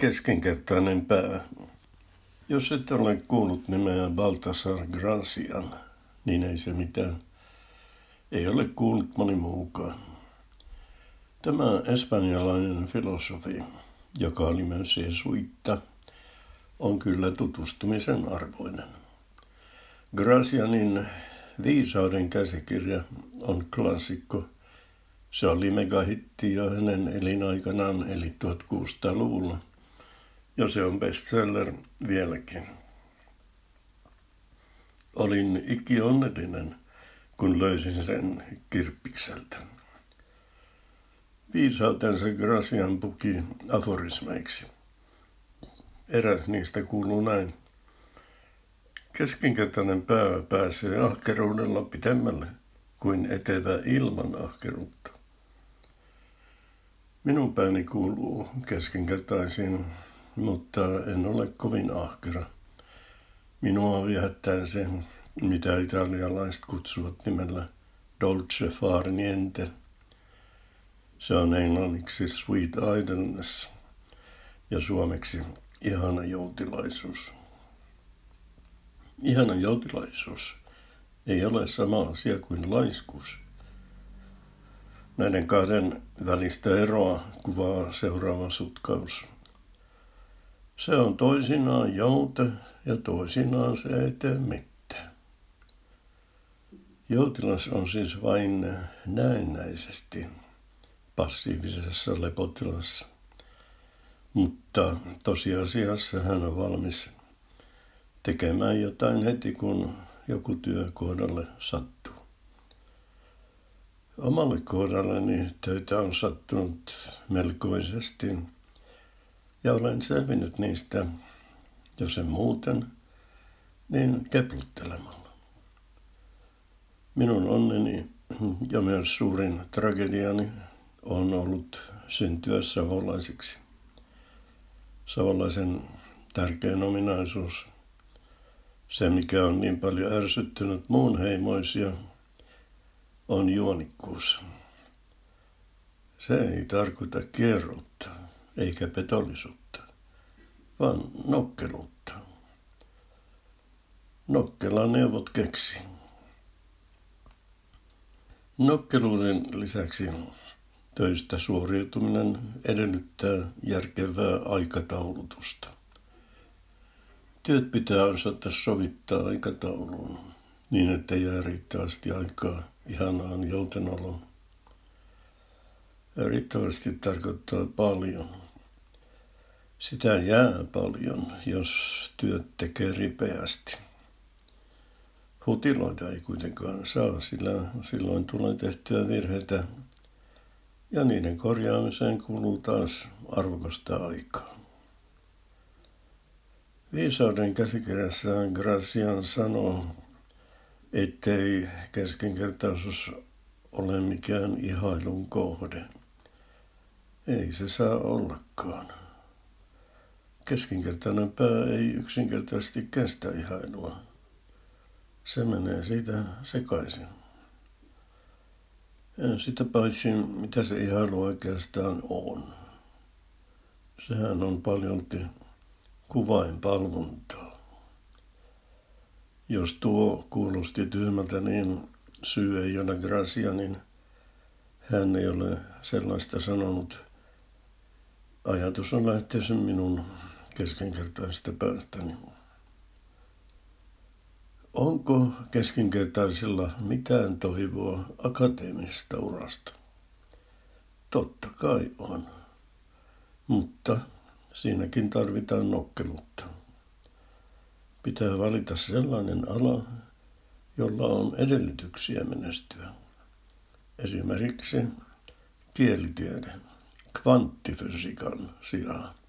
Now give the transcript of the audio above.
Keskinkertainen pää. Jos et ole kuullut nimeä Baltasar Gracian, niin ei se mitään. Ei ole kuullut moni muukaan. Tämä espanjalainen filosofi, joka oli myös jesuitta, on kyllä tutustumisen arvoinen. Gracianin Viisauden käsikirja on klassikko. Se oli megahitti jo hänen elinaikanaan, eli 1600-luvulla – ja se on bestseller vieläkin. Olin onnellinen, kun löysin sen kirppikseltä. Viisautensa Gracian puki aforismeiksi. Eräs niistä kuuluu näin. Keskinkertainen pää pääsee ahkeruudella pitemmälle kuin etevä ilman ahkeruutta. Minun pääni kuuluu keskinkertaisiin mutta en ole kovin ahkera. Minua viehättää se, mitä italialaiset kutsuvat nimellä dolce far niente. Se on englanniksi sweet idleness ja suomeksi ihana joutilaisuus. Ihana joutilaisuus ei ole sama asia kuin laiskuus. Näiden kahden välistä eroa kuvaa seuraava sutkaus. Se on toisinaan joute ja toisinaan se ei tee mitään. Joutilas on siis vain näennäisesti passiivisessa lepotilassa. Mutta tosiasiassa hän on valmis tekemään jotain heti, kun joku työ kohdalle sattuu. Omalle kohdalleni töitä on sattunut melkoisesti ja olen selvinnyt niistä, jos en muuten, niin kepluttelemalla. Minun onneni ja myös suurin tragediani on ollut syntyä savolaiseksi. Savolaisen tärkein ominaisuus, se mikä on niin paljon ärsyttynyt muun heimoisia, on juonikkuus. Se ei tarkoita kierroutta eikä petollisuutta, vaan nokkeluutta. Nokkela neuvot keksi. Nokkeluuden lisäksi töistä suoriutuminen edellyttää järkevää aikataulutusta. Työt pitää osata sovittaa aikatauluun niin, että jää riittävästi aikaa ihanaan joutenoloon. Riittävästi tarkoittaa paljon. Sitä jää paljon, jos työt tekee ripeästi. Hutiloida ei kuitenkaan saa, sillä silloin tulee tehtyä virheitä ja niiden korjaamiseen kuluu taas arvokasta aikaa. Viisauden käsikirjassa Gracian sanoo, ettei keskinkertaisuus ole mikään ihailun kohde. Ei se saa ollakaan. Keskinkertainen pää ei yksinkertaisesti kestä ihailua. Se menee siitä sekaisin. Sitä paitsi, mitä se ihailu oikeastaan on. Sehän on paljolti kuvainpalvontaa. Jos tuo kuulosti tyhmältä, niin syy ei ole Gracia, niin hän ei ole sellaista sanonut – ajatus on lähteä minun keskinkertaisesta päästäni. Onko keskinkertaisilla mitään toivoa akateemisesta urasta? Totta kai on, mutta siinäkin tarvitaan nokkeluutta. Pitää valita sellainen ala, jolla on edellytyksiä menestyä. Esimerkiksi kielitiede kvantti fysiikan sijaan.